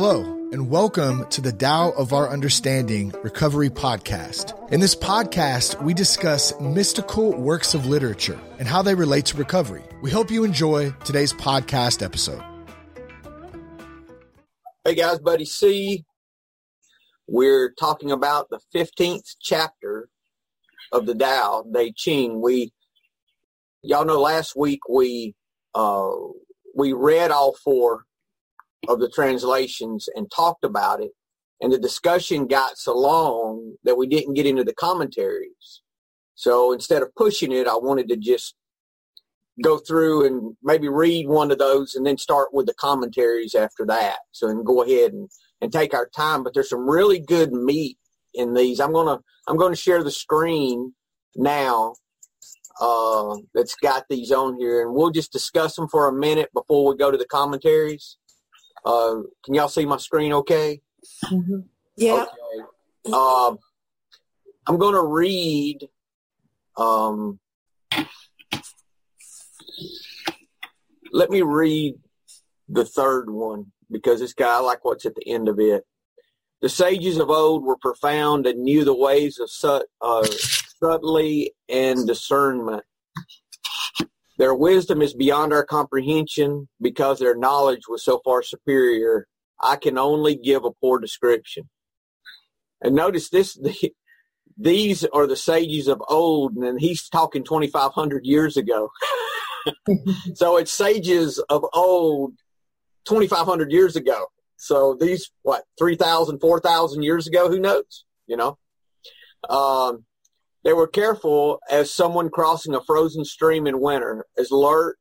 Hello, and welcome to the Tao of Our Understanding Recovery Podcast. In this podcast, we discuss mystical works of literature and how they relate to recovery. We hope you enjoy today's podcast episode. Hey guys, Buddy C. We're talking about the 15th chapter of the Tao Te Ching. We, y'all know last week we, uh, we read all four of the translations and talked about it. And the discussion got so long that we didn't get into the commentaries. So instead of pushing it, I wanted to just go through and maybe read one of those and then start with the commentaries after that. So and go ahead and, and take our time. But there's some really good meat in these. I'm gonna I'm gonna share the screen now uh, that's got these on here, and we'll just discuss them for a minute before we go to the commentaries. Uh, can y'all see my screen okay? Mm-hmm. Yeah. Okay. Um, I'm going to read. Um, let me read the third one because this guy, I like what's at the end of it. The sages of old were profound and knew the ways of uh, subtly and discernment. Their wisdom is beyond our comprehension because their knowledge was so far superior. I can only give a poor description. And notice this, the, these are the sages of old, and he's talking 2,500 years ago. so it's sages of old 2,500 years ago. So these, what, 3,000, 4,000 years ago? Who knows? You know? Um, they were careful as someone crossing a frozen stream in winter, as alert,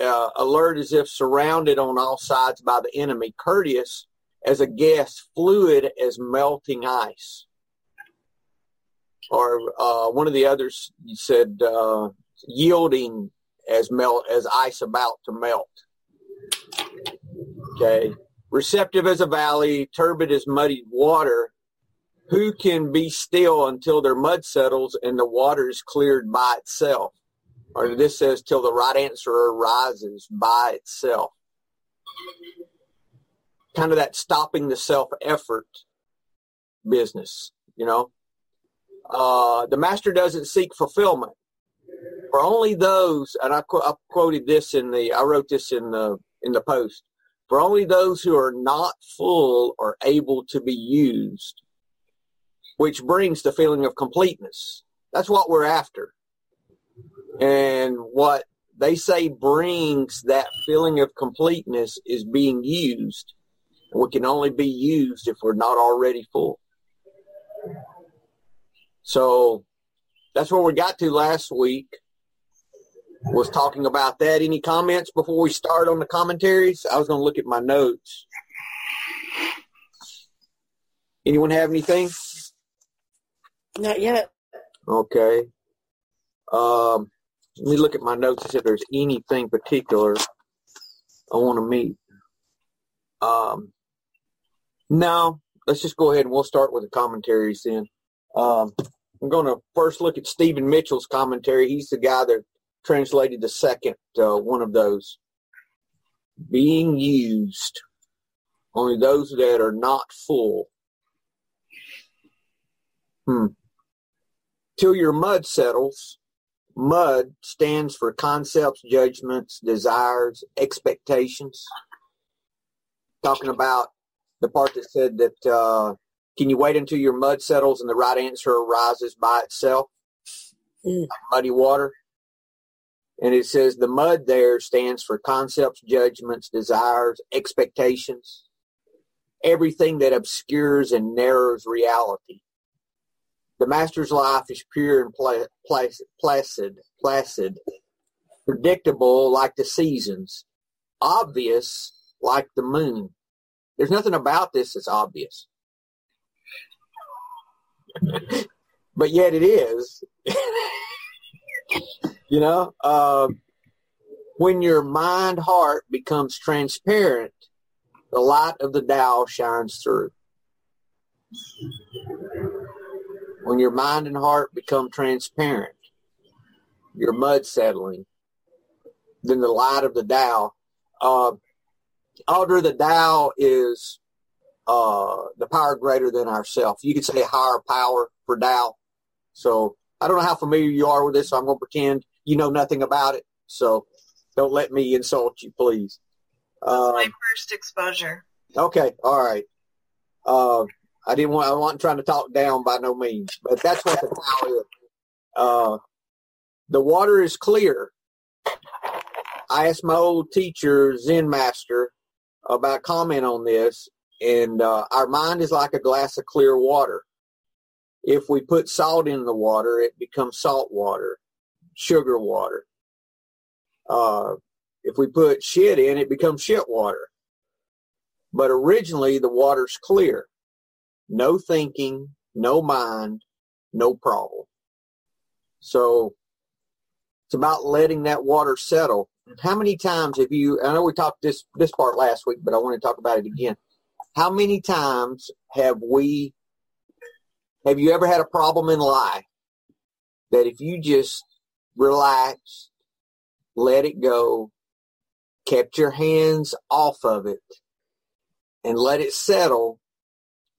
uh, alert as if surrounded on all sides by the enemy, courteous as a guest, fluid as melting ice. Or uh, one of the others said, uh, yielding as melt as ice about to melt. Okay, receptive as a valley, turbid as muddied water, who can be still until their mud settles and the water is cleared by itself? Or this says till the right answer arises by itself. Kind of that stopping the self effort business, you know. Uh, the master doesn't seek fulfillment. For only those, and I, I quoted this in the, I wrote this in the in the post. For only those who are not full are able to be used which brings the feeling of completeness. That's what we're after. And what they say brings that feeling of completeness is being used. And we can only be used if we're not already full. So that's where we got to last week. Was talking about that. Any comments before we start on the commentaries? I was going to look at my notes. Anyone have anything? Not yet. Okay. Um, let me look at my notes to see if there's anything particular I want to meet. Um, no, let's just go ahead and we'll start with the commentaries then. Um, I'm going to first look at Stephen Mitchell's commentary. He's the guy that translated the second uh, one of those. Being used. Only those that are not full. Hmm till your mud settles. Mud stands for concepts, judgments, desires, expectations. Talking about the part that said that uh, can you wait until your mud settles and the right answer arises by itself? Mm. Like muddy water. And it says the mud there stands for concepts, judgments, desires, expectations, everything that obscures and narrows reality. The master's life is pure and placid, placid, placid, predictable like the seasons, obvious like the moon. There's nothing about this that's obvious. but yet it is. you know, uh, when your mind heart becomes transparent, the light of the Tao shines through when your mind and heart become transparent, your mud settling, then the light of the Tao. Uh, Audra, the Tao is uh, the power greater than ourself. You could say higher power for Tao. So I don't know how familiar you are with this, so I'm going to pretend you know nothing about it. So don't let me insult you, please. Uh, My first exposure. okay, all right. Uh, I didn't want. I wasn't trying to talk down by no means, but that's what the Tao is. Uh, the water is clear. I asked my old teacher, Zen master, about comment on this, and uh, our mind is like a glass of clear water. If we put salt in the water, it becomes salt water, sugar water. Uh, if we put shit in, it becomes shit water. But originally, the water's clear. No thinking, no mind, no problem. So it's about letting that water settle. How many times have you, I know we talked this, this part last week, but I want to talk about it again. How many times have we, have you ever had a problem in life that if you just relax, let it go, kept your hands off of it, and let it settle,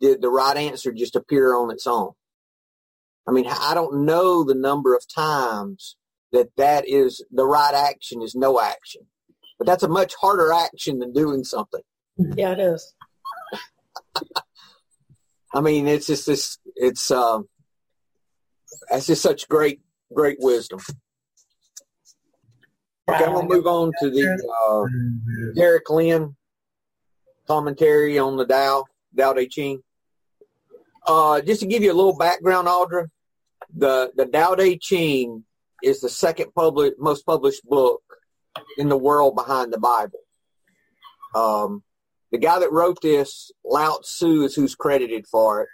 did the right answer just appear on its own? I mean, I don't know the number of times that that is the right action is no action, but that's a much harder action than doing something. Yeah, it is. I mean, it's just this, it's, um, that's just such great, great wisdom. Okay, I'm going to move on to the uh, Derek Lin commentary on the Tao, Tao Te Ching. Uh, just to give you a little background, Audra, the, the Tao Te Ching is the second public, most published book in the world behind the Bible. Um, the guy that wrote this, Lao Tzu, is who's credited for it.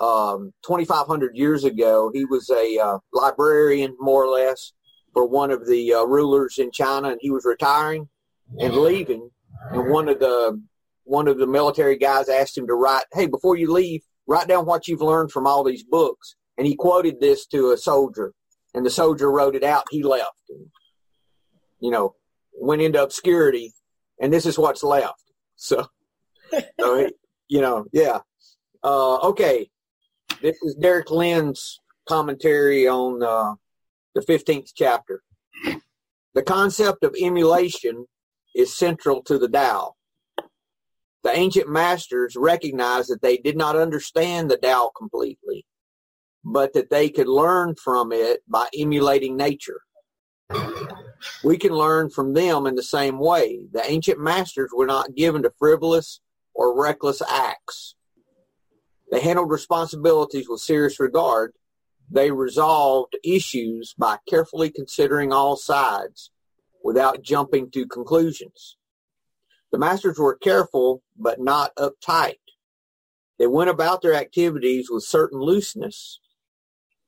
Um, 2,500 years ago, he was a uh, librarian, more or less, for one of the uh, rulers in China, and he was retiring and leaving. And one of the one of the military guys asked him to write, "Hey, before you leave, write down what you've learned from all these books." And he quoted this to a soldier, and the soldier wrote it out. He left, and, you know, went into obscurity, and this is what's left. So, so you know, yeah. Uh, okay, this is Derek Lin's commentary on uh, the 15th chapter. The concept of emulation is central to the Tao. The ancient masters recognized that they did not understand the Tao completely, but that they could learn from it by emulating nature. We can learn from them in the same way. The ancient masters were not given to frivolous or reckless acts. They handled responsibilities with serious regard. They resolved issues by carefully considering all sides without jumping to conclusions. The masters were careful but not uptight. They went about their activities with certain looseness,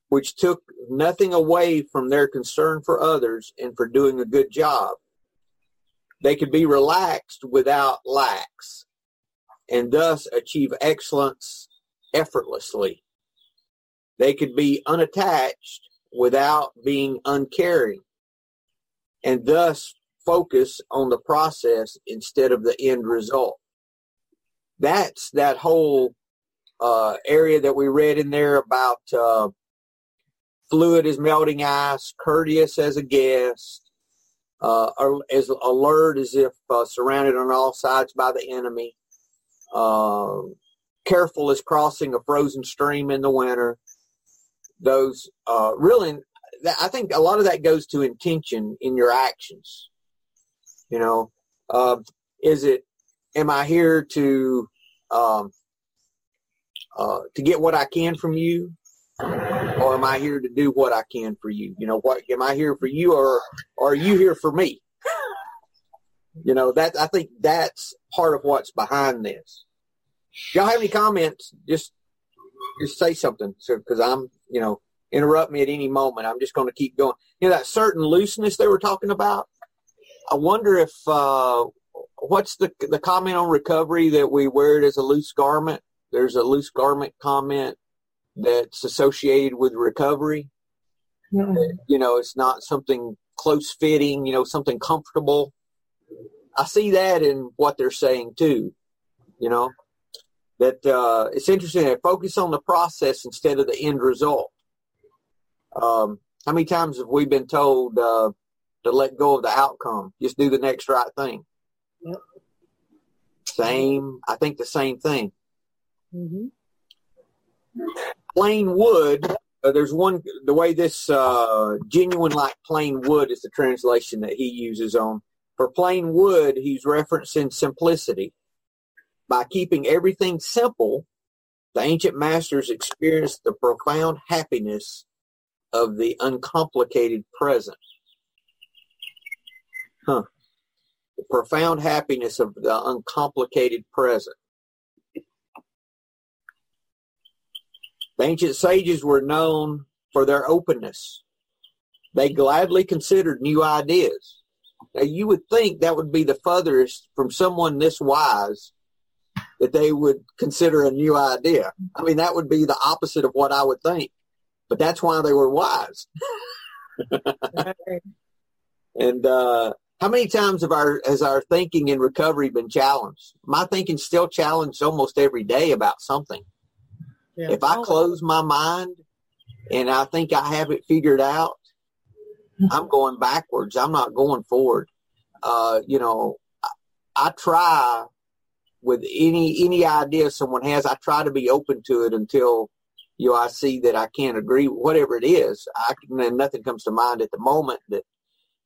which took nothing away from their concern for others and for doing a good job. They could be relaxed without lax and thus achieve excellence effortlessly. They could be unattached without being uncaring and thus focus on the process instead of the end result. That's that whole uh, area that we read in there about uh, fluid as melting ice, courteous as a guest, uh, as alert as if uh, surrounded on all sides by the enemy, uh, careful as crossing a frozen stream in the winter. Those uh, really, I think a lot of that goes to intention in your actions. You know, um, is it? Am I here to um, uh, to get what I can from you, or am I here to do what I can for you? You know, what am I here for you, or, or are you here for me? You know, that I think that's part of what's behind this. Y'all have any comments? Just just say something, so because I'm, you know, interrupt me at any moment. I'm just going to keep going. You know, that certain looseness they were talking about. I wonder if uh, what's the the comment on recovery that we wear it as a loose garment. There's a loose garment comment that's associated with recovery. Mm-hmm. You know, it's not something close fitting. You know, something comfortable. I see that in what they're saying too. You know, that uh, it's interesting to focus on the process instead of the end result. Um, how many times have we been told uh, to let go of the outcome? Just do the next right thing. Yep. Same, I think the same thing. Mm-hmm. Plain wood. Uh, there's one the way this uh, genuine like plain wood is the translation that he uses on. For plain wood, he's referencing simplicity. By keeping everything simple, the ancient masters experienced the profound happiness of the uncomplicated present. Huh. The profound happiness of the uncomplicated present. The ancient sages were known for their openness. They gladly considered new ideas. Now, you would think that would be the furthest from someone this wise that they would consider a new idea. I mean, that would be the opposite of what I would think. But that's why they were wise. and uh, how many times have our has our thinking in recovery been challenged? My thinking's still challenged almost every day about something. Yeah. If I close my mind and I think I have it figured out, I'm going backwards. I'm not going forward. Uh, you know, I, I try with any any idea someone has, I try to be open to it until you know I see that I can't agree with whatever it is. I can, nothing comes to mind at the moment that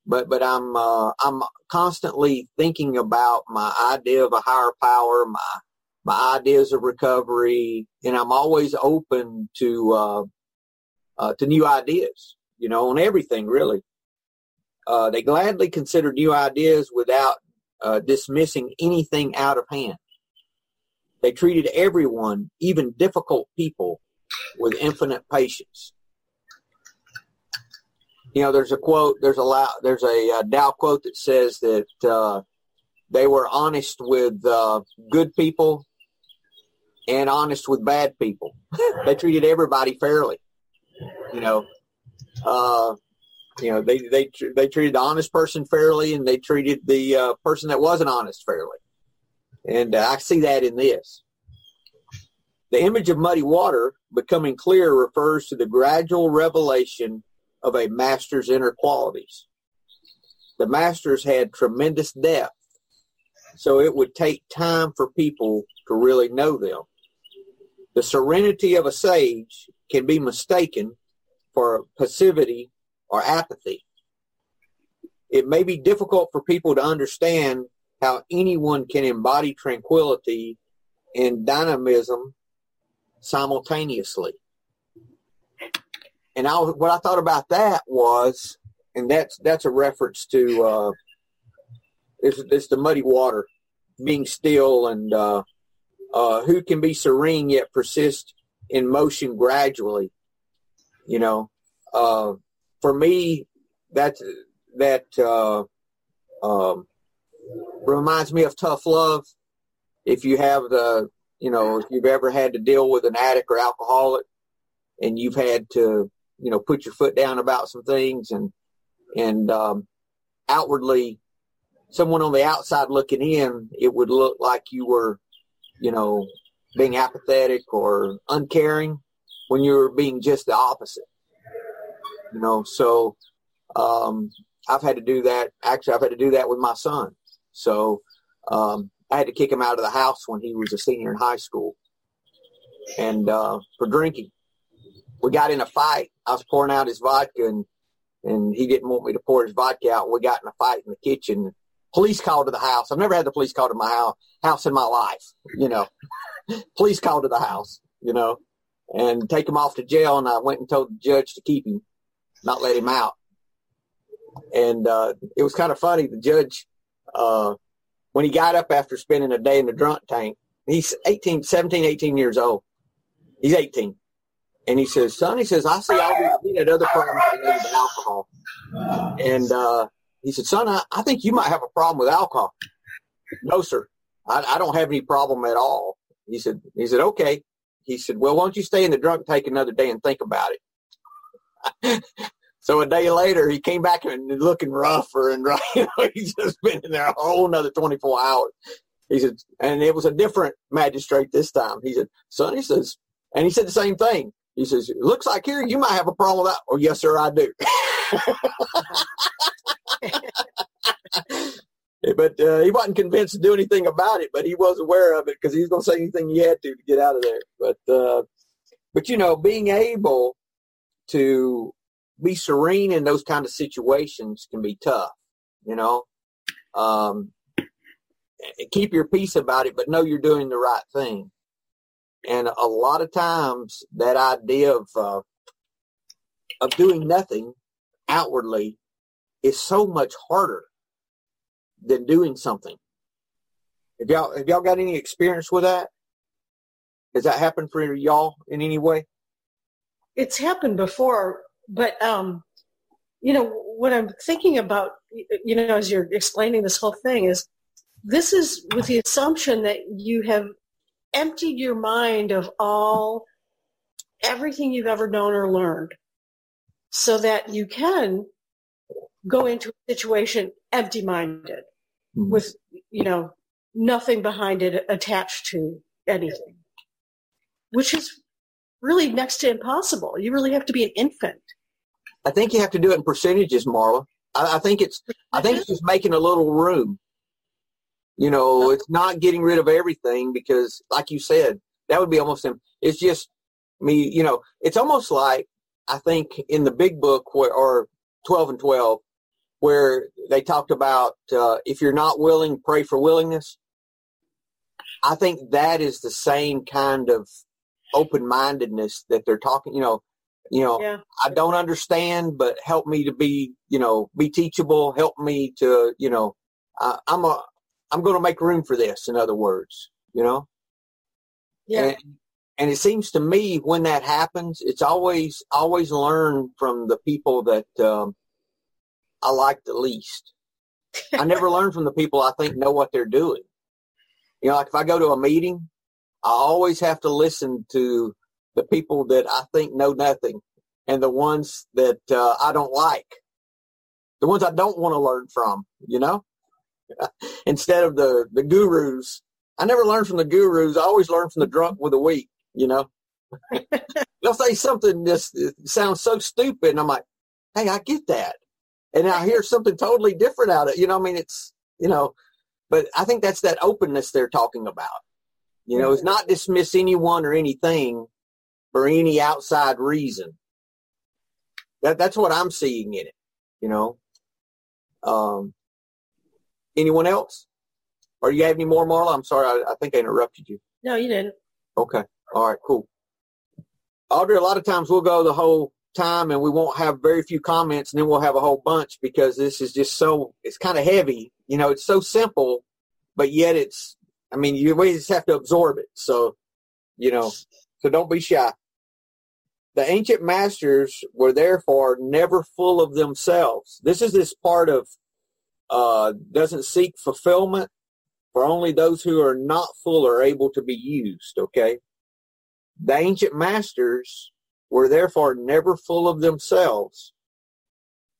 but but I'm uh, I'm constantly thinking about my idea of a higher power, my my ideas of recovery, and I'm always open to uh, uh, to new ideas. You know, on everything really. Uh, they gladly consider new ideas without uh, dismissing anything out of hand. They treated everyone, even difficult people, with infinite patience. You know, there's a quote, there's a there's a, uh, Tao quote that says that uh, they were honest with uh, good people and honest with bad people. they treated everybody fairly. You know, uh, you know they they they treated the honest person fairly, and they treated the uh, person that wasn't honest fairly. And uh, I see that in this. The image of muddy water becoming clear refers to the gradual revelation of a master's inner qualities. The masters had tremendous depth, so it would take time for people to really know them. The serenity of a sage can be mistaken for passivity or apathy. It may be difficult for people to understand how anyone can embody tranquility and dynamism simultaneously. And I, what I thought about that was, and that's that's a reference to uh, it's, it's the muddy water, being still, and uh, uh, who can be serene yet persist in motion gradually. You know, uh, for me, that's that uh, um, reminds me of tough love. If you have the, you know, if you've ever had to deal with an addict or alcoholic, and you've had to, you know, put your foot down about some things, and and um, outwardly, someone on the outside looking in, it would look like you were, you know, being apathetic or uncaring when you're being just the opposite. You know, so um, I've had to do that. Actually, I've had to do that with my son. So um, I had to kick him out of the house when he was a senior in high school, and uh, for drinking. We got in a fight. I was pouring out his vodka, and and he didn't want me to pour his vodka out. We got in a fight in the kitchen. Police called to the house. I've never had the police call to my house, house in my life. You know, police called to the house. You know, and take him off to jail. And I went and told the judge to keep him, not let him out. And uh, it was kind of funny. The judge, uh, when he got up after spending a day in the drunk tank, he's 18, 17, 18 years old. He's 18. And he says, son, he says, I see all these had other problems related alcohol. And uh, he said, son, I, I think you might have a problem with alcohol. No, sir. I, I don't have any problem at all. He said, he said, okay. He said, well, why don't you stay in the drunk tank another day and think about it? So a day later, he came back and looking rougher and know, he's just been in there a whole another 24 hours. He said, and it was a different magistrate this time. He said, son, he says, and he said the same thing. He says, looks like here you might have a problem with that. Oh, yes, sir, I do. but uh, he wasn't convinced to do anything about it, but he was aware of it because he was going to say anything he had to to get out of there. But, uh, but you know, being able to be serene in those kind of situations can be tough, you know. Um, keep your peace about it, but know you're doing the right thing. And a lot of times, that idea of uh, of doing nothing outwardly is so much harder than doing something. Have y'all have y'all got any experience with that? Has that happened for y'all in any way? It's happened before, but um, you know what I'm thinking about. You know, as you're explaining this whole thing, is this is with the assumption that you have emptied your mind of all everything you've ever known or learned so that you can go into a situation empty minded mm-hmm. with you know nothing behind it attached to anything which is really next to impossible. You really have to be an infant. I think you have to do it in percentages marla. I, I think it's i think it's just making a little room you know, it's not getting rid of everything because, like you said, that would be almost. It's just me. You know, it's almost like I think in the big book where, or twelve and twelve, where they talked about uh, if you're not willing, pray for willingness. I think that is the same kind of open mindedness that they're talking. You know, you know, yeah. I don't understand, but help me to be, you know, be teachable. Help me to, you know, uh, I'm a I'm going to make room for this. In other words, you know. Yeah. And, and it seems to me when that happens, it's always always learn from the people that um, I like the least. I never learn from the people I think know what they're doing. You know, like if I go to a meeting, I always have to listen to the people that I think know nothing and the ones that uh, I don't like, the ones I don't want to learn from. You know, instead of the the gurus. I never learned from the gurus. I always learn from the drunk with the weak. You know, they'll say something that sounds so stupid, and I'm like, "Hey, I get that," and I hear something totally different out of it. You know, I mean, it's you know, but I think that's that openness they're talking about. You know, it's not dismiss anyone or anything for any outside reason. That that's what I'm seeing in it. You know, um, Anyone else? Or you have any more, Marla? I'm sorry, I, I think I interrupted you. No, you didn't. Okay. All right, cool. Audrey, a lot of times we'll go the whole time and we won't have very few comments and then we'll have a whole bunch because this is just so, it's kind of heavy. You know, it's so simple, but yet it's, I mean, you just have to absorb it. So, you know, so don't be shy. The ancient masters were therefore never full of themselves. This is this part of uh, doesn't seek fulfillment, for only those who are not full are able to be used, okay? The ancient masters were therefore never full of themselves.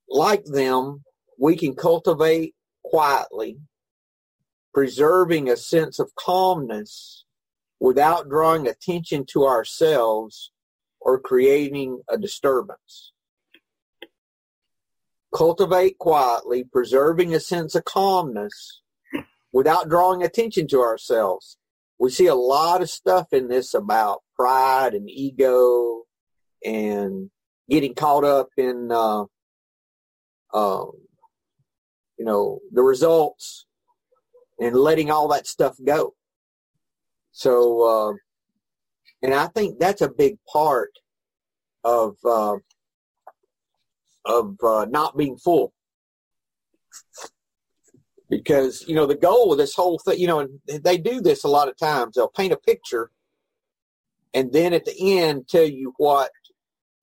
Like them, we can cultivate quietly, preserving a sense of calmness without drawing attention to ourselves or creating a disturbance cultivate quietly, preserving a sense of calmness without drawing attention to ourselves. We see a lot of stuff in this about pride and ego and getting caught up in, uh, um, you know, the results and letting all that stuff go. So, uh, and I think that's a big part of uh, of uh, not being full. Because, you know, the goal of this whole thing, you know, and they do this a lot of times. They'll paint a picture and then at the end tell you what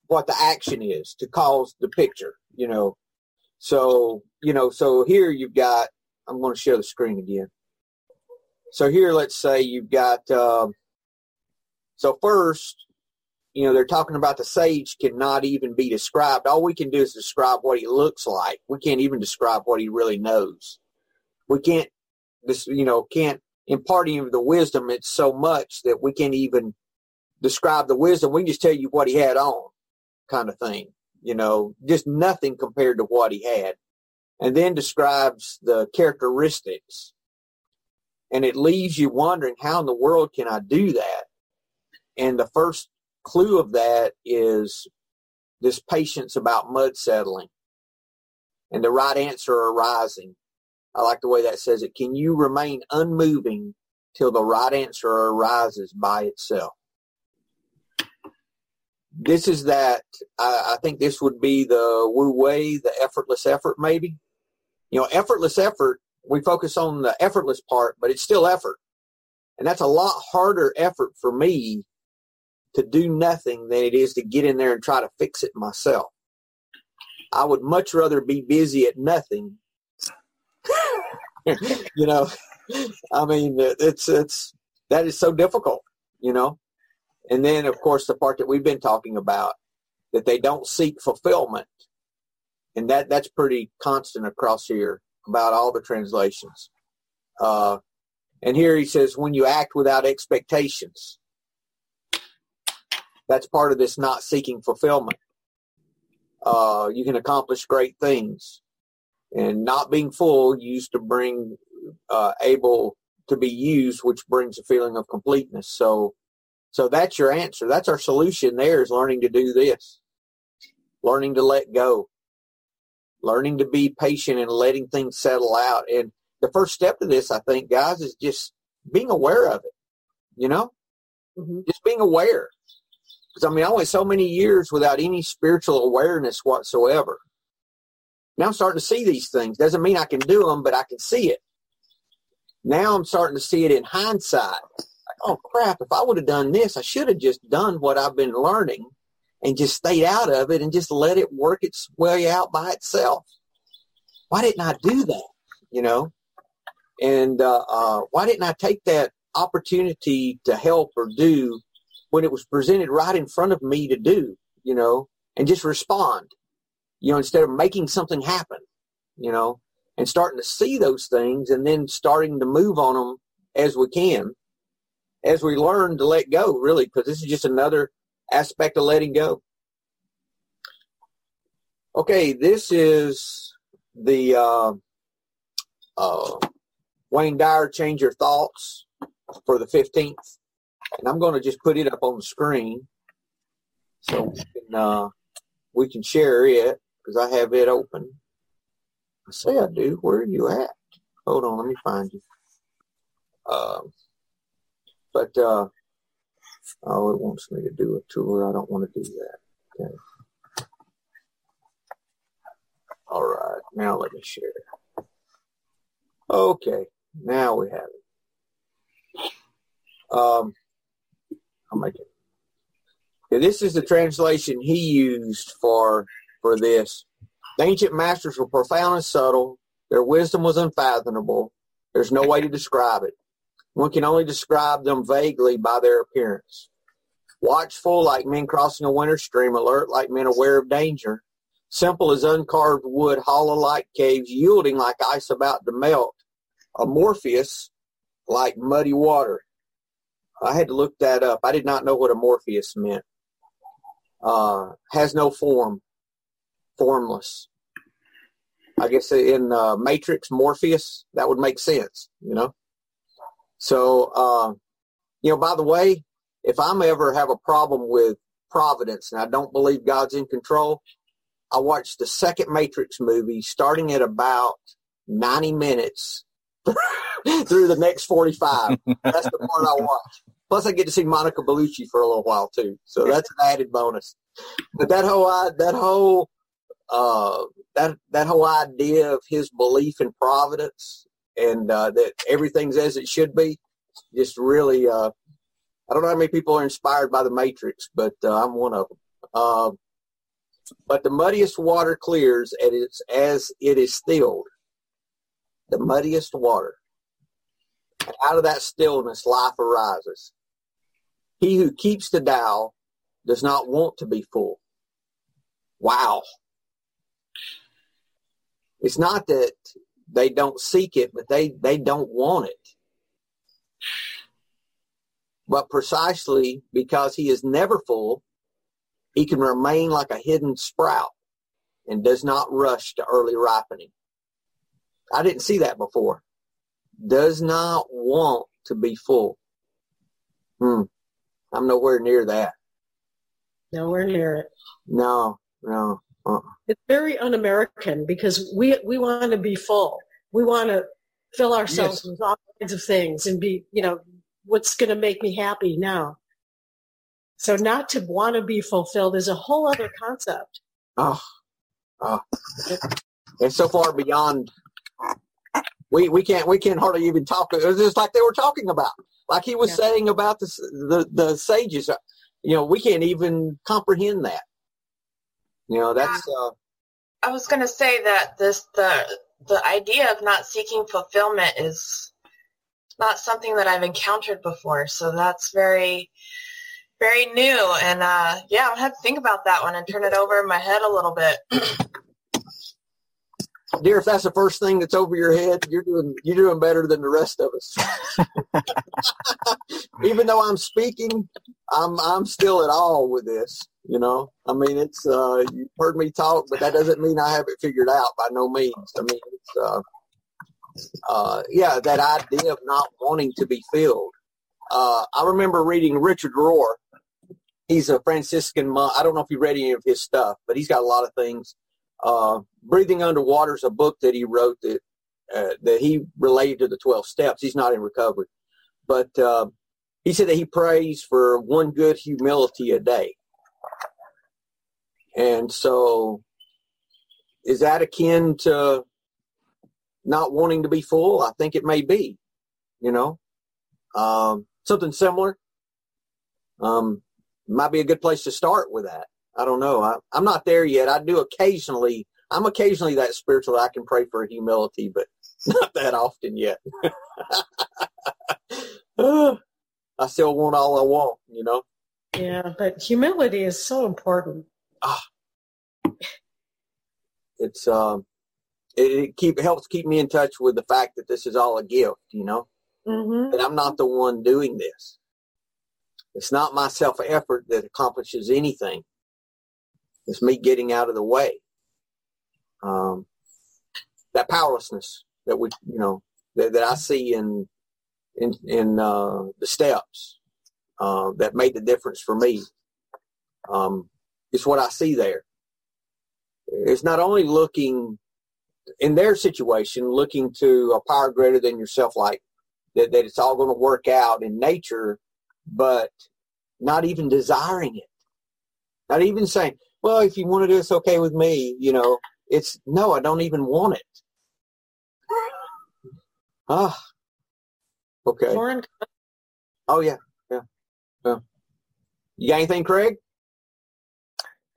what the action is to cause the picture, you know. So, you know, so here you've got I'm going to share the screen again. So here let's say you've got um, so first you know, they're talking about the sage cannot even be described. All we can do is describe what he looks like. We can't even describe what he really knows. We can't, this, you know, can't imparting of the wisdom, it's so much that we can't even describe the wisdom. We just tell you what he had on, kind of thing. You know, just nothing compared to what he had. And then describes the characteristics. And it leaves you wondering, how in the world can I do that? And the first clue of that is this patience about mud settling and the right answer arising. I like the way that says it. Can you remain unmoving till the right answer arises by itself? This is that, I, I think this would be the Wu Wei, the effortless effort maybe. You know, effortless effort, we focus on the effortless part, but it's still effort. And that's a lot harder effort for me to do nothing than it is to get in there and try to fix it myself. I would much rather be busy at nothing. you know, I mean, it's it's that is so difficult. You know, and then of course the part that we've been talking about that they don't seek fulfillment, and that that's pretty constant across here about all the translations. Uh, and here he says, when you act without expectations, that's part of this not seeking fulfillment. Uh, you can accomplish great things. And not being full used to bring uh, able to be used, which brings a feeling of completeness. So, so that's your answer. That's our solution. There is learning to do this, learning to let go, learning to be patient and letting things settle out. And the first step to this, I think, guys, is just being aware of it. You know, mm-hmm. just being aware. Because I mean, I went so many years without any spiritual awareness whatsoever. Now I'm starting to see these things. Doesn't mean I can do them, but I can see it. Now I'm starting to see it in hindsight. Like, oh crap, if I would have done this, I should have just done what I've been learning and just stayed out of it and just let it work its way out by itself. Why didn't I do that? You know? And uh, uh, why didn't I take that opportunity to help or do when it was presented right in front of me to do, you know, and just respond, you know, instead of making something happen, you know, and starting to see those things and then starting to move on them as we can, as we learn to let go, really, because this is just another aspect of letting go. Okay, this is the uh, uh, Wayne Dyer Change Your Thoughts for the 15th and I'm going to just put it up on the screen so we can, uh, we can share it because I have it open. I say I do. Where are you at? Hold on, let me find you. Uh, but uh, oh, it wants me to do a tour. I don't want to do that. Okay. All right, now let me share. Okay, now we have it. Um, It. this is the translation he used for for this. The ancient masters were profound and subtle. Their wisdom was unfathomable. There's no way to describe it. One can only describe them vaguely by their appearance. Watchful like men crossing a winter stream, alert like men aware of danger, simple as uncarved wood, hollow like caves, yielding like ice about to melt, amorphous like muddy water. I had to look that up. I did not know what amorphous meant. Uh, has no form, formless. I guess in uh, Matrix, Morpheus, that would make sense, you know? So, uh, you know, by the way, if I'm ever have a problem with providence and I don't believe God's in control, I watched the second Matrix movie starting at about 90 minutes through the next 45. That's the part I watch. Plus, I get to see Monica Bellucci for a little while too, so that's an added bonus. But that whole that whole uh, that that whole idea of his belief in providence and uh, that everything's as it should be, just really. Uh, I don't know how many people are inspired by the Matrix, but uh, I'm one of them. Uh, but the muddiest water clears as it is stilled. The muddiest water. Out of that stillness, life arises. He who keeps the Tao does not want to be full. Wow. It's not that they don't seek it, but they, they don't want it. but precisely because he is never full, he can remain like a hidden sprout and does not rush to early ripening. I didn't see that before. Does not want to be full. Hmm. I'm nowhere near that. Nowhere near it. No, no. Uh-uh. It's very un-American because we we want to be full. We want to fill ourselves yes. with all kinds of things and be, you know, what's going to make me happy now. So not to want to be fulfilled is a whole other concept. Oh, oh. it's so far beyond. We we can't we can't hardly even talk. It's just like they were talking about, like he was yeah. saying about the the the sages. You know, we can't even comprehend that. You know, that's. Uh, I was going to say that this the the idea of not seeking fulfillment is not something that I've encountered before. So that's very, very new. And uh, yeah, I'll have to think about that one and turn it over in my head a little bit. Dear, if that's the first thing that's over your head, you're doing you're doing better than the rest of us. Even though I'm speaking, I'm I'm still at all with this. You know, I mean, it's uh, you've heard me talk, but that doesn't mean I have it figured out by no means. I mean, it's uh, uh, yeah, that idea of not wanting to be filled. Uh, I remember reading Richard Rohr. He's a Franciscan monk. I don't know if you read any of his stuff, but he's got a lot of things. Uh, Breathing Underwater is a book that he wrote that uh, that he related to the twelve steps. He's not in recovery, but uh, he said that he prays for one good humility a day. And so, is that akin to not wanting to be full? I think it may be, you know, um, something similar. Um, might be a good place to start with that. I don't know. I, I'm not there yet. I do occasionally. I'm occasionally that spiritual. I can pray for humility, but not that often yet. I still want all I want, you know. Yeah, but humility is so important ah, it's um, it, it keep helps keep me in touch with the fact that this is all a gift, you know, mm-hmm. that I'm not the one doing this. It's not my self effort that accomplishes anything. It's me getting out of the way. Um, that powerlessness that we, you know, that, that I see in in in uh, the steps uh, that made the difference for me. Um, it's what I see there. It's not only looking in their situation, looking to a power greater than yourself, like that, that it's all going to work out in nature, but not even desiring it. Not even saying, well, if you want to do this, okay with me. You know, it's no, I don't even want it. Ah, okay. Oh yeah, yeah, yeah. You got anything, Craig?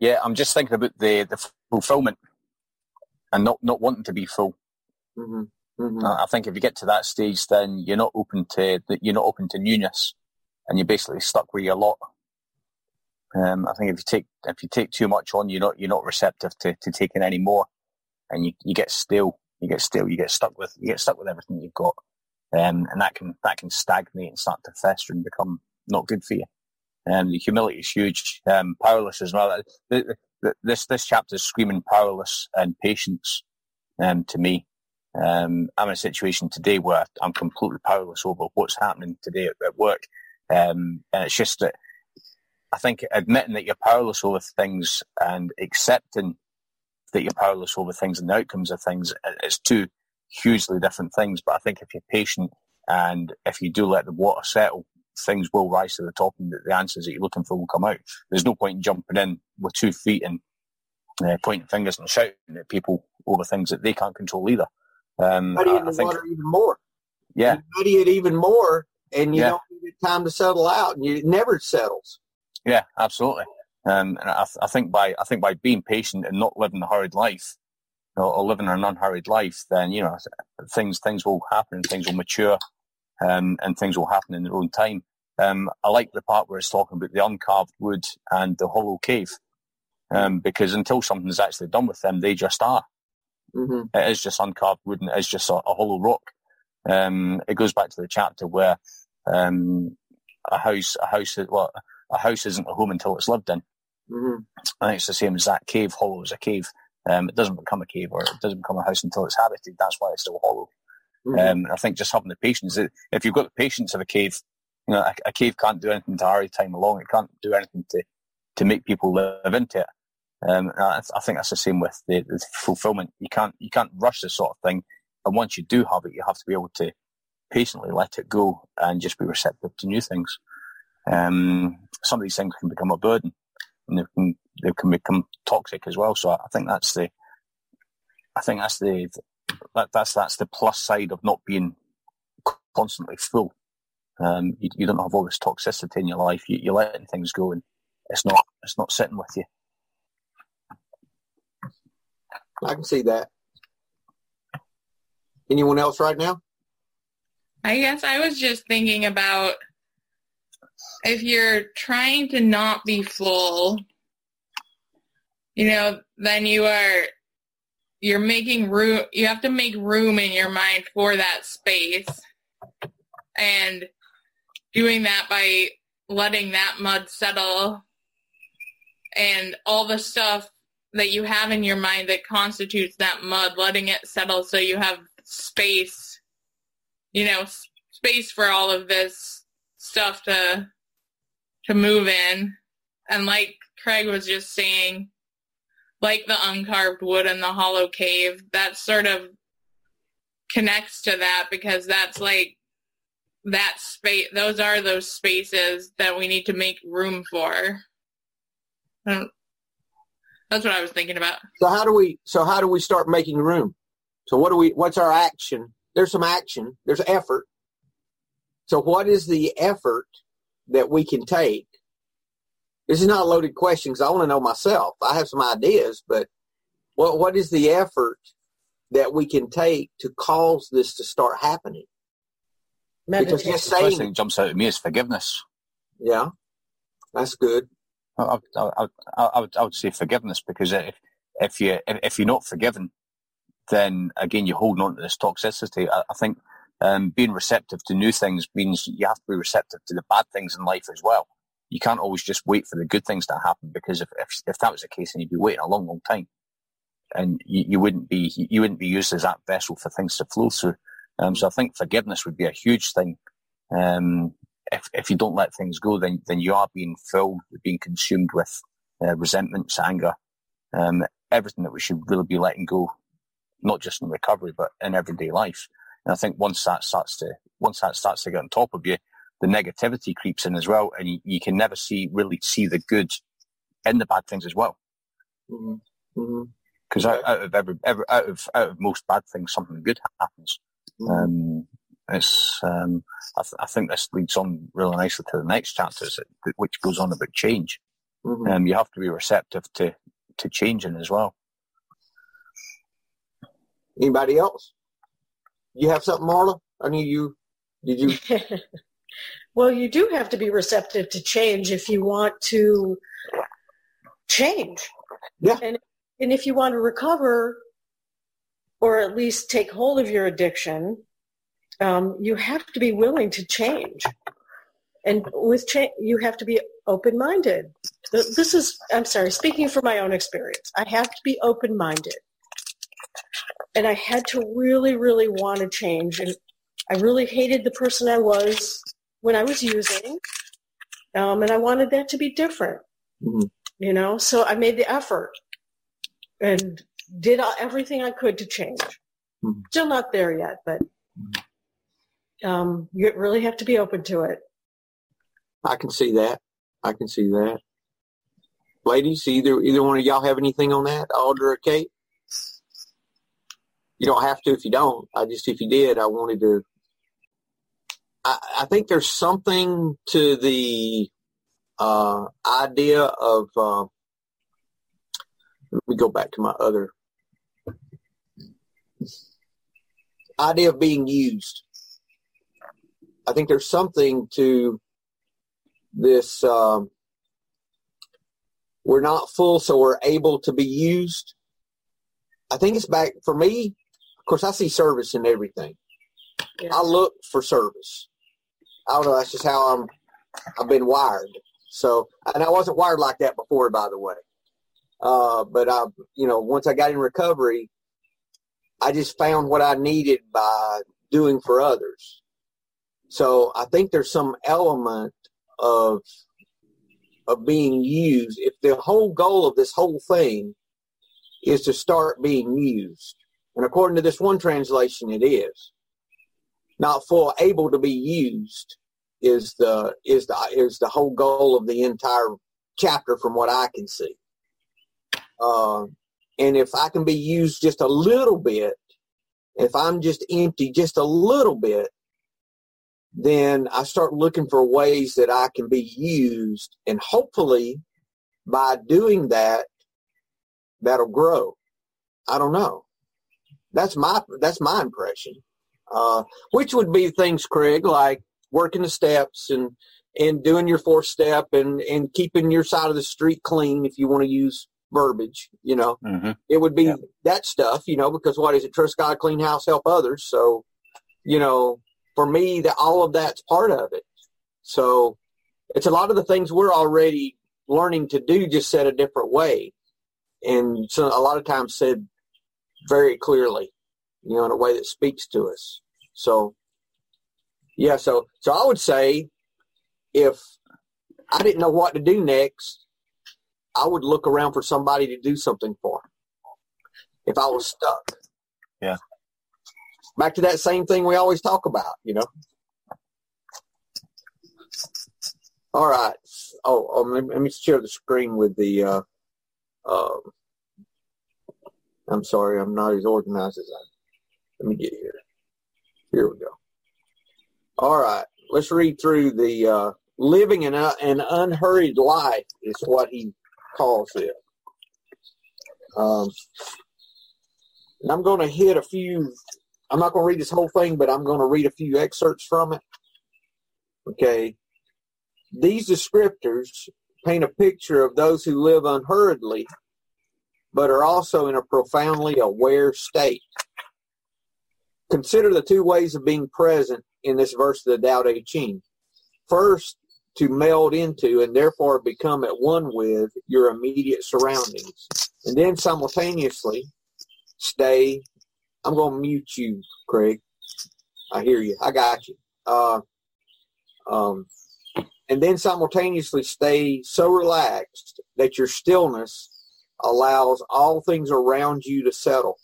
Yeah, I'm just thinking about the, the fulfillment and not, not wanting to be full. Mm-hmm. Mm-hmm. I think if you get to that stage, then you're not open to you're not open to newness, and you're basically stuck with your lot. Um, I think if you take if you take too much on, you're not you're not receptive to, to taking any more, and you, you get stale. You get stale. You get stuck with you get stuck with everything you've got, um, and that can that can stagnate and start to fester and become not good for you. Um, the humility is huge. Um, powerless as well. This this chapter is screaming powerless and patience um, to me. Um, I'm in a situation today where I'm completely powerless over what's happening today at, at work, um, and it's just that I think admitting that you're powerless over things and accepting that you're powerless over things and the outcomes of things is two hugely different things. But I think if you're patient and if you do let the water settle things will rise to the top and the answers that you're looking for will come out. There's no point in jumping in with two feet and uh, pointing fingers and shouting at people over things that they can't control either. Um, muddy I, I think, water even more. Yeah. You muddy it even more and you yeah. don't get time to settle out and you, it never settles. Yeah, absolutely. Um, and I, I, think by I think by being patient and not living a hurried life, or, or living an unhurried life, then you know things things will happen, and things will mature, um, and things will happen in their own time. Um, I like the part where it's talking about the uncarved wood and the hollow cave, um, because until something's actually done with them, they just are. Mm-hmm. It is just uncarved wood and it is just a, a hollow rock. Um, it goes back to the chapter where um, a house, a house, well, a house isn't a home until it's lived in. Mm-hmm. I think it's the same as that cave hollow is a cave. Um, it doesn't become a cave or it doesn't become a house until it's habited. That's why it's still hollow. Mm-hmm. Um, I think just having the patience, if you've got the patience of a cave, you know, a, a cave can't do anything to hurry time along. It can't do anything to, to make people live into it. Um, I, I, think that's the same with the, the, fulfillment. You can't you can't rush this sort of thing, and once you do have it, you have to be able to patiently let it go and just be receptive to new things. Um, some of these things can become a burden, and they can they can become toxic as well. So I think that's the I think that's the that, that's that's the plus side of not being constantly full. Um, you, you, don't have all this toxicity in your life. You, you're letting things go, and it's not it's not sitting with you. I can see that. Anyone else right now? I guess I was just thinking about if you're trying to not be full, you know, then you are you're making room you have to make room in your mind for that space and doing that by letting that mud settle and all the stuff that you have in your mind that constitutes that mud letting it settle so you have space you know space for all of this stuff to to move in. And like craig was just saying like the uncarved wood in the hollow cave, that sort of connects to that because that's like that space those are those spaces that we need to make room for. That's what i was thinking about. So how do we so how do we start making room? So what do we what's our action? There's some action. There's effort so what is the effort that we can take this is not a loaded question because I want to know myself. I have some ideas, but what what is the effort that we can take to cause this to start happening? Because just saying, the first thing jumps out at me is forgiveness. Yeah, that's good. I, I, I, I, would I would say forgiveness because if if you if, if you're not forgiven, then again you're holding on to this toxicity. I, I think um, being receptive to new things means you have to be receptive to the bad things in life as well you can't always just wait for the good things to happen because if, if, if that was the case, then you'd be waiting a long, long time. And you, you wouldn't be, you wouldn't be used as that vessel for things to flow through. Um, so I think forgiveness would be a huge thing. Um, if, if you don't let things go, then, then you are being filled, being consumed with uh, resentments, anger, um, everything that we should really be letting go, not just in recovery, but in everyday life. And I think once that starts to, once that starts to get on top of you, the negativity creeps in as well, and you, you can never see really see the good in the bad things as well. Because mm-hmm. mm-hmm. out, out, of every, every, out of out of most bad things, something good happens. Mm-hmm. Um, it's um, I, th- I, think this leads on really nicely to the next chapter, which goes on about change. Mm-hmm. Um, you have to be receptive to to changing as well. Anybody else? You have something, Marla? I knew you. Did you? Well, you do have to be receptive to change if you want to change. Yeah. And, and if you want to recover or at least take hold of your addiction, um, you have to be willing to change. And with change, you have to be open-minded. This is, I'm sorry, speaking from my own experience, I have to be open-minded. And I had to really, really want to change. And I really hated the person I was when I was using, um, and I wanted that to be different. Mm-hmm. You know, so I made the effort and did everything I could to change. Mm-hmm. Still not there yet, but um, you really have to be open to it. I can see that. I can see that. Ladies, either either one of y'all have anything on that, Audra or Kate? You don't have to if you don't. I just if you did, I wanted to I, I think there's something to the uh, idea of. Uh, let me go back to my other idea of being used. I think there's something to this. Um, we're not full, so we're able to be used. I think it's back for me. Course, I see service in everything. Yeah. I look for service. I don't know. That's just how I'm I've been wired. So, and I wasn't wired like that before, by the way. Uh, but I, you know, once I got in recovery, I just found what I needed by doing for others. So I think there's some element of of being used. If the whole goal of this whole thing is to start being used, and according to this one translation, it is not for able to be used is the is the is the whole goal of the entire chapter from what I can see. Uh, and if I can be used just a little bit, if I'm just empty just a little bit, then I start looking for ways that I can be used, and hopefully, by doing that, that'll grow. I don't know. That's my that's my impression. Uh, which would be things, Craig, like working the steps and and doing your fourth step and and keeping your side of the street clean if you want to use verbiage you know Mm-hmm. it would be Yeah. that stuff you know because what is it trust god clean house help others so you know for me that all of that's part of it so it's a lot of the things we're already learning to do just said a different way and so a lot of times said very clearly you know in a way that speaks to us so yeah, so so I would say if I didn't know what to do next, I would look around for somebody to do something for. If I was stuck. Yeah. Back to that same thing we always talk about, you know. All right. Oh, let, me, let me share the screen with the. Uh, uh, I'm sorry, I'm not as organized as I. Let me get here. Here we go. All right, let's read through the uh, living an, uh, an unhurried life is what he calls it. Um, and I'm going to hit a few. I'm not going to read this whole thing, but I'm going to read a few excerpts from it. Okay. These descriptors paint a picture of those who live unhurriedly, but are also in a profoundly aware state. Consider the two ways of being present in this verse of the Tao Te Ching. First, to meld into and therefore become at one with your immediate surroundings. And then simultaneously, stay. I'm going to mute you, Craig. I hear you. I got you. Uh, um, and then simultaneously stay so relaxed that your stillness allows all things around you to settle,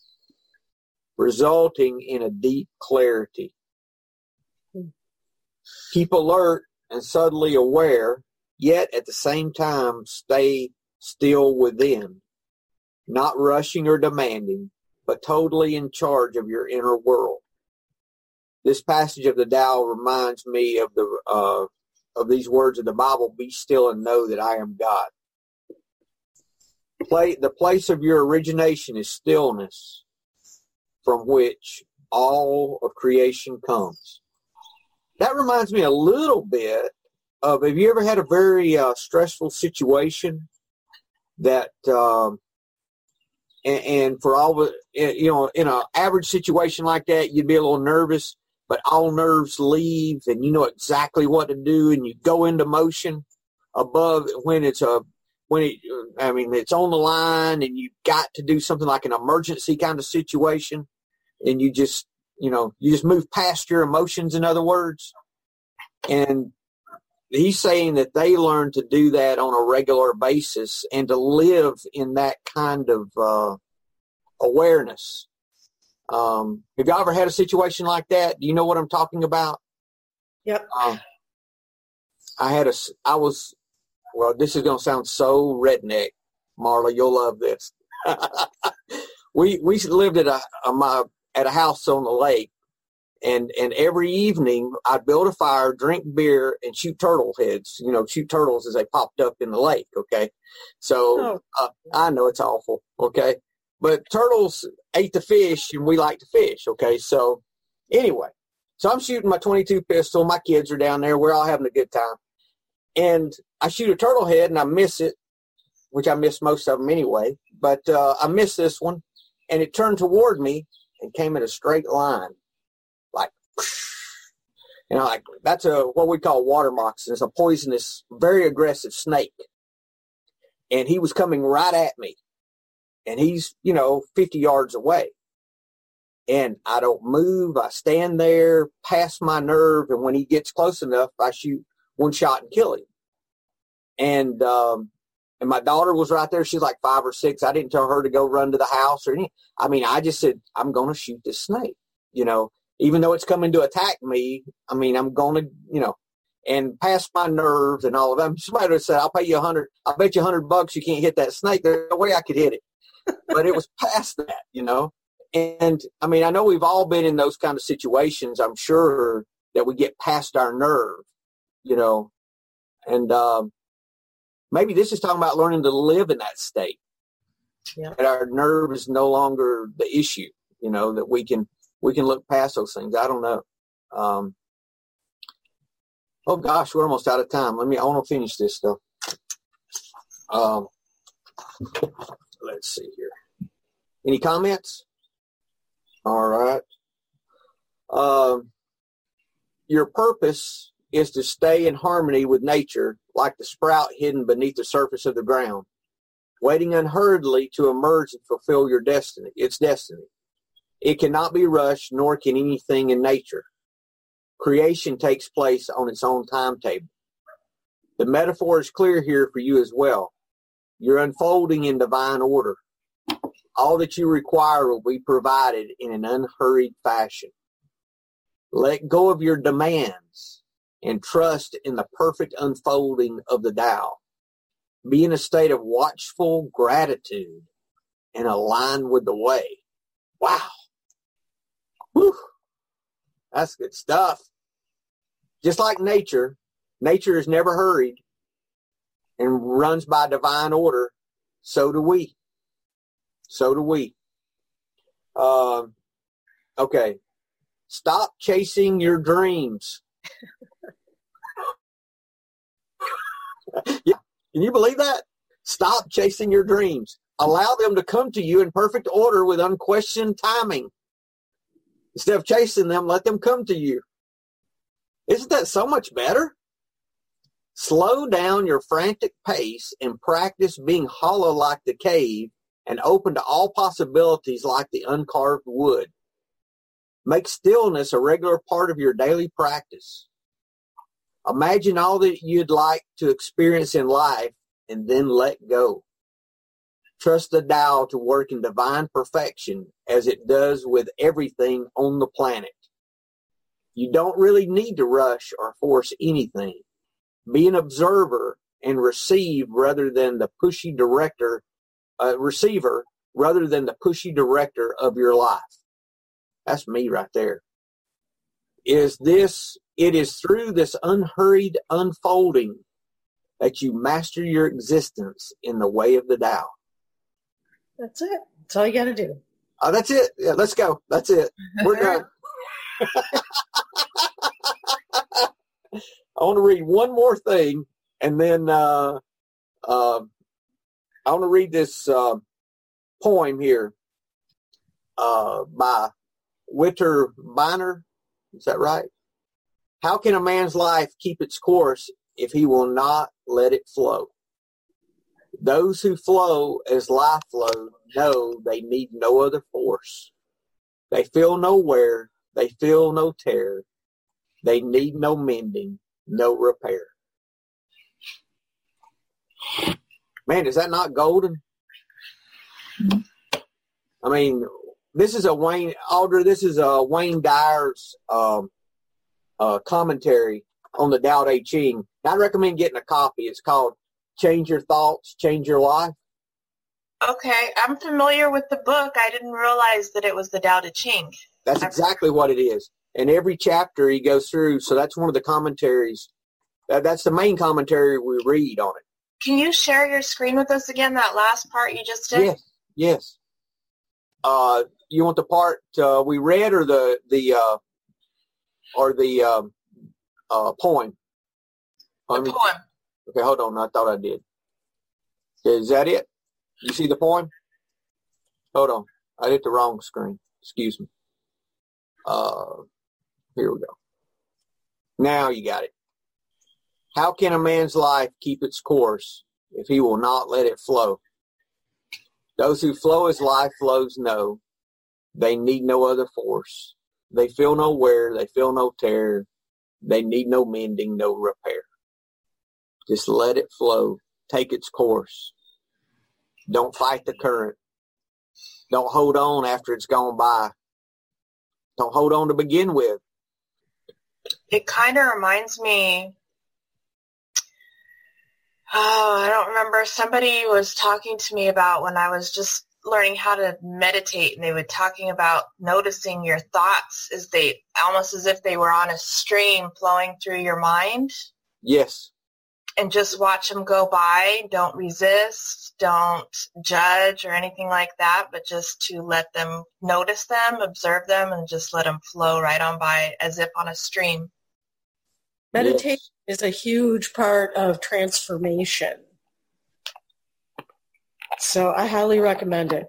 resulting in a deep clarity. Keep alert and subtly aware, yet at the same time stay still within, not rushing or demanding, but totally in charge of your inner world. This passage of the Tao reminds me of the uh, of these words of the Bible: "Be still and know that I am God." Play, the place of your origination is stillness, from which all of creation comes. That reminds me a little bit of have you ever had a very uh, stressful situation that um, and, and for all the you know in an average situation like that you'd be a little nervous but all nerves leave and you know exactly what to do and you go into motion above when it's a when it i mean it's on the line and you've got to do something like an emergency kind of situation and you just you know you just move past your emotions in other words. And he's saying that they learn to do that on a regular basis and to live in that kind of uh, awareness. Um, have y'all ever had a situation like that? Do you know what i'm talking about? Yep. um, i had a, I was well this is going to sound so redneck marla you'll love this we we lived at a, a my at a house on the lake and and every evening I'd build a fire, drink beer, and shoot turtle heads. You know, shoot turtles as they popped up in the lake. Okay, so uh, I know it's awful. Okay, but turtles ate the fish, and we like to fish. Okay, so anyway, so I'm shooting my 22 pistol. My kids are down there. We're all having a good time, and I shoot a turtle head, and I miss it, which I miss most of them anyway. But uh, I missed this one, and it turned toward me and came in a straight line like And I'm like, that's a what we call water moccasin. It's a poisonous, very aggressive snake. And he was coming right at me. And he's, you know, 50 yards away. And I don't move. I stand there past my nerve. And when he gets close enough, I shoot one shot and kill him. And, um, and my daughter was right there. She's like five or six. I didn't tell her to go run to the house or anything. I mean, I just said, I'm going to shoot this snake, you know, even though it's coming to attack me. I mean, I'm going to, you know, and past my nerves and all of them. Somebody would said, I'll pay you a hundred. I'll bet you a hundred bucks you can't hit that snake. There's no way I could hit it. but it was past that, you know. And I mean, I know we've all been in those kind of situations. I'm sure that we get past our nerve, you know, and um, maybe this is talking about learning to live in that state. Yeah. That our nerve is no longer the issue, you know, that we can we can look past those things. I don't know. Um, oh gosh, we're almost out of time. Let me. I want to finish this stuff. Um, let's see here. Any comments? All right. Um, your purpose is to stay in harmony with nature, like the sprout hidden beneath the surface of the ground, waiting unhurriedly to emerge and fulfill your destiny. Its destiny. It cannot be rushed, nor can anything in nature. Creation takes place on its own timetable. The metaphor is clear here for you as well. You're unfolding in divine order. All that you require will be provided in an unhurried fashion. Let go of your demands and trust in the perfect unfolding of the Tao. Be in a state of watchful gratitude and align with the way. Wow. Whew. That's good stuff. Just like nature, nature is never hurried and runs by divine order. So do we. So do we. Uh, okay. Stop chasing your dreams. yeah. Can you believe that? Stop chasing your dreams. Allow them to come to you in perfect order with unquestioned timing. Instead of chasing them, let them come to you. Isn't that so much better? Slow down your frantic pace and practice being hollow like the cave and open to all possibilities like the uncarved wood. Make stillness a regular part of your daily practice. Imagine all that you'd like to experience in life and then let go. Trust the Tao to work in divine perfection as it does with everything on the planet. You don't really need to rush or force anything. Be an observer and receive rather than the pushy director, uh, receiver rather than the pushy director of your life. That's me right there. Is this, it is through this unhurried unfolding that you master your existence in the way of the Tao. That's it. That's all you got to do. Oh, that's it. Yeah, let's go. That's it. We're done. I want to read one more thing, and then uh, uh, I want to read this uh, poem here uh, by Witter Bynner. Is that right? How can a man's life keep its course if he will not let it flow? Those who flow as life flows know they need no other force. They feel no wear, they feel no tear, they need no mending, no repair. Man, is that not golden? I mean, this is a Wayne Alder. This is a Wayne Dyer's um, uh, commentary on the Tao Te Ching. I recommend getting a copy. It's called "Change Your Thoughts, Change Your Life." Okay, I'm familiar with the book. I didn't realize that it was the Tao Te Ching. That's exactly what it is. And every chapter he goes through. So that's one of the commentaries. That, that's the main commentary we read on it. Can you share your screen with us again? That last part you just did. Yes, yes. Uh, you want the part uh, we read or the the uh, or the um, uh, poem? The me- poem. Okay, hold on. I thought I did. Is that it? You see the poem? Hold on. I hit the wrong screen. Excuse me. Uh, here we go. Now you got it. How can a man's life keep its course if he will not let it flow? Those who flow as life flows know they need no other force. They feel no wear, they feel no tear. They need no mending, no repair. Just let it flow. Take its course. Don't fight the current. Don't hold on after it's gone by. Don't hold on to begin with. It kind of reminds me. Oh, I don't remember. Somebody was talking to me about when I was just learning how to meditate, and they were talking about noticing your thoughts as they almost as if they were on a stream flowing through your mind. Yes. And just watch them go by. Don't resist. Don't judge or anything like that, but just to let them notice them, observe them, and just let them flow right on by as if on a stream. Meditation yes. is a huge part of transformation. So I highly recommend it.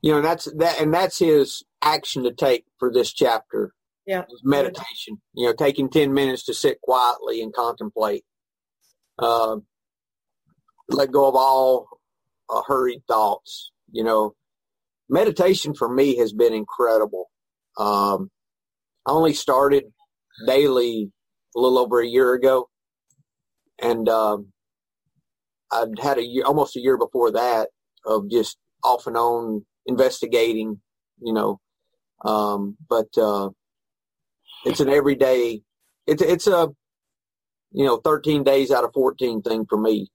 You know, that's that, and that's his action to take for this chapter. Yeah, meditation. You know, taking ten minutes to sit quietly and contemplate. Uh, let go of all uh, hurried thoughts. You know, meditation for me has been incredible. Um, I only started daily a little over a year ago, and um, I'd had a year, almost a year before that of just off and on investigating, you know. Um, but uh, it's an everyday. It's it's a you know 13 days out of 14 thing for me.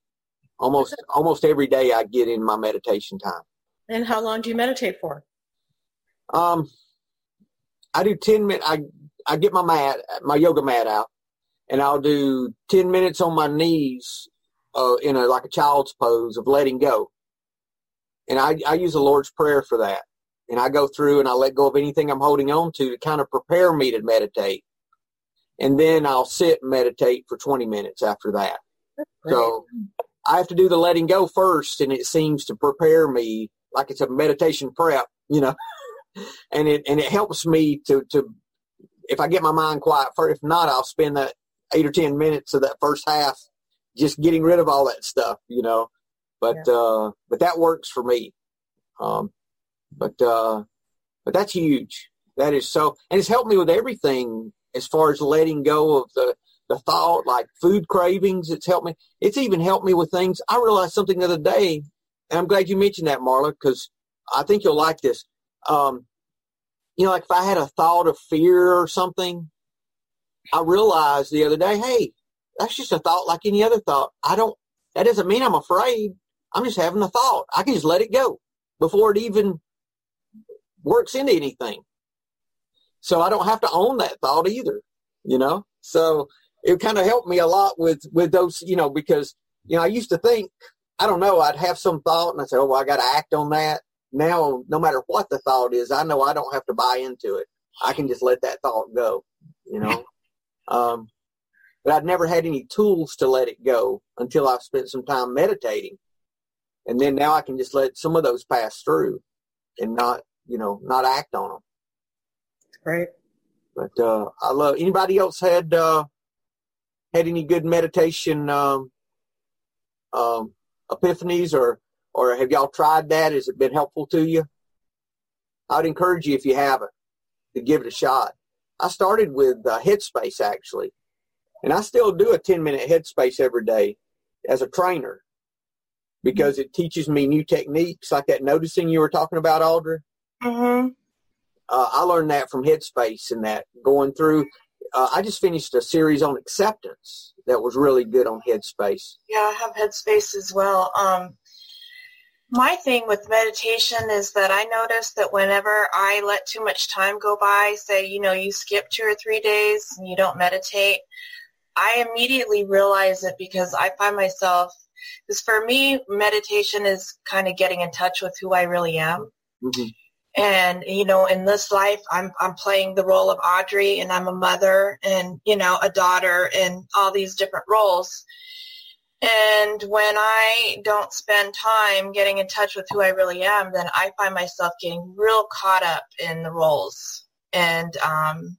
Almost almost every day I get in my meditation time. And how long do you meditate for? Um, I do 10 minutes. I I get my mat, my yoga mat out, and I'll do 10 minutes on my knees uh, in a like a child's pose of letting go. And I, I use the Lord's Prayer for that. And I go through and I let go of anything I'm holding on to to kind of prepare me to meditate. And then I'll sit and meditate for 20 minutes after that. So I have to do the letting go first, and it seems to prepare me like it's a meditation prep, you know. and it and it helps me to to if I get my mind quiet. For if not, I'll spend that eight or ten minutes of that first half just getting rid of all that stuff, you know. But yeah. uh, but that works for me. Um, but uh, but that's huge. That is so, and it's helped me with everything as far as letting go of the the thought, like food cravings. It's helped me. It's even helped me with things. I realized something the other day, and I'm glad you mentioned that, Marla, because I think you'll like this. Um, you know, like if I had a thought of fear or something, I realized the other day, hey, that's just a thought like any other thought. I don't, that doesn't mean I'm afraid. I'm just having a thought. I can just let it go before it even works into anything. So I don't have to own that thought either, you know? So it kind of helped me a lot with, with those, you know, because, you know, I used to think, I don't know, I'd have some thought and I say, oh, well, I got to act on that. Now, no matter what the thought is, I know I don't have to buy into it. I can just let that thought go, you know? Um, but I'd never had any tools to let it go until I've spent some time meditating. And then now I can just let some of those pass through and not, you know, not act on them. Right. But uh, I love. Anybody else had uh, had any good meditation um, um, epiphanies, or or have y'all tried that? Has it been helpful to you? I'd encourage you if you haven't to give it a shot. I started with uh, Headspace actually, and I still do a 10 minute headspace every day as a trainer because it teaches me new techniques like that noticing you were talking about, Audra. Mm-hmm. Uh, I learned that from Headspace and that going through. Uh, I just finished a series on acceptance that was really good on Headspace. Yeah, I have Headspace as well. Um, my thing with meditation is that I notice that whenever I let too much time go by, say, you know, you skip two or three days and you don't meditate, I immediately realize it because I find myself, because for me, meditation is kind of getting in touch with who I really am. Mm-hmm. And, you know, in this life, I'm, I'm playing the role of Audra and I'm a mother and, you know, a daughter and all these different roles. And when I don't spend time getting in touch with who I really am, then I find myself getting real caught up in the roles. And um,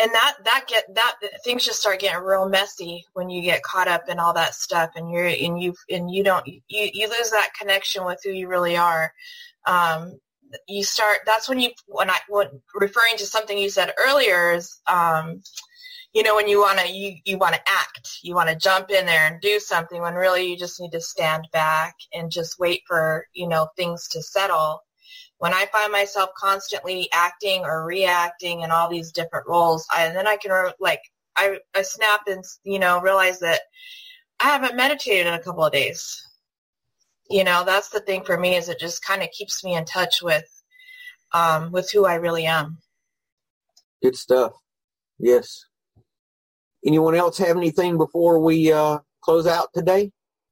and that that get that things just start getting real messy when you get caught up in all that stuff and you're and you and you don't you you lose that connection with who you really are. Um, you start that's when you when i when referring to something you said earlier is um, you know when you want to you, you want to act you want to jump in there and do something when really you just need to stand back and just wait for you know things to settle when I find myself constantly acting or reacting in all these different roles, I, and then I can like I, I snap and you know realize that I haven't meditated in a couple of days. You know, that's the thing for me is it just kind of keeps me in touch with um, with who I really am. Good stuff. Yes. Anyone else have anything before we uh, close out today?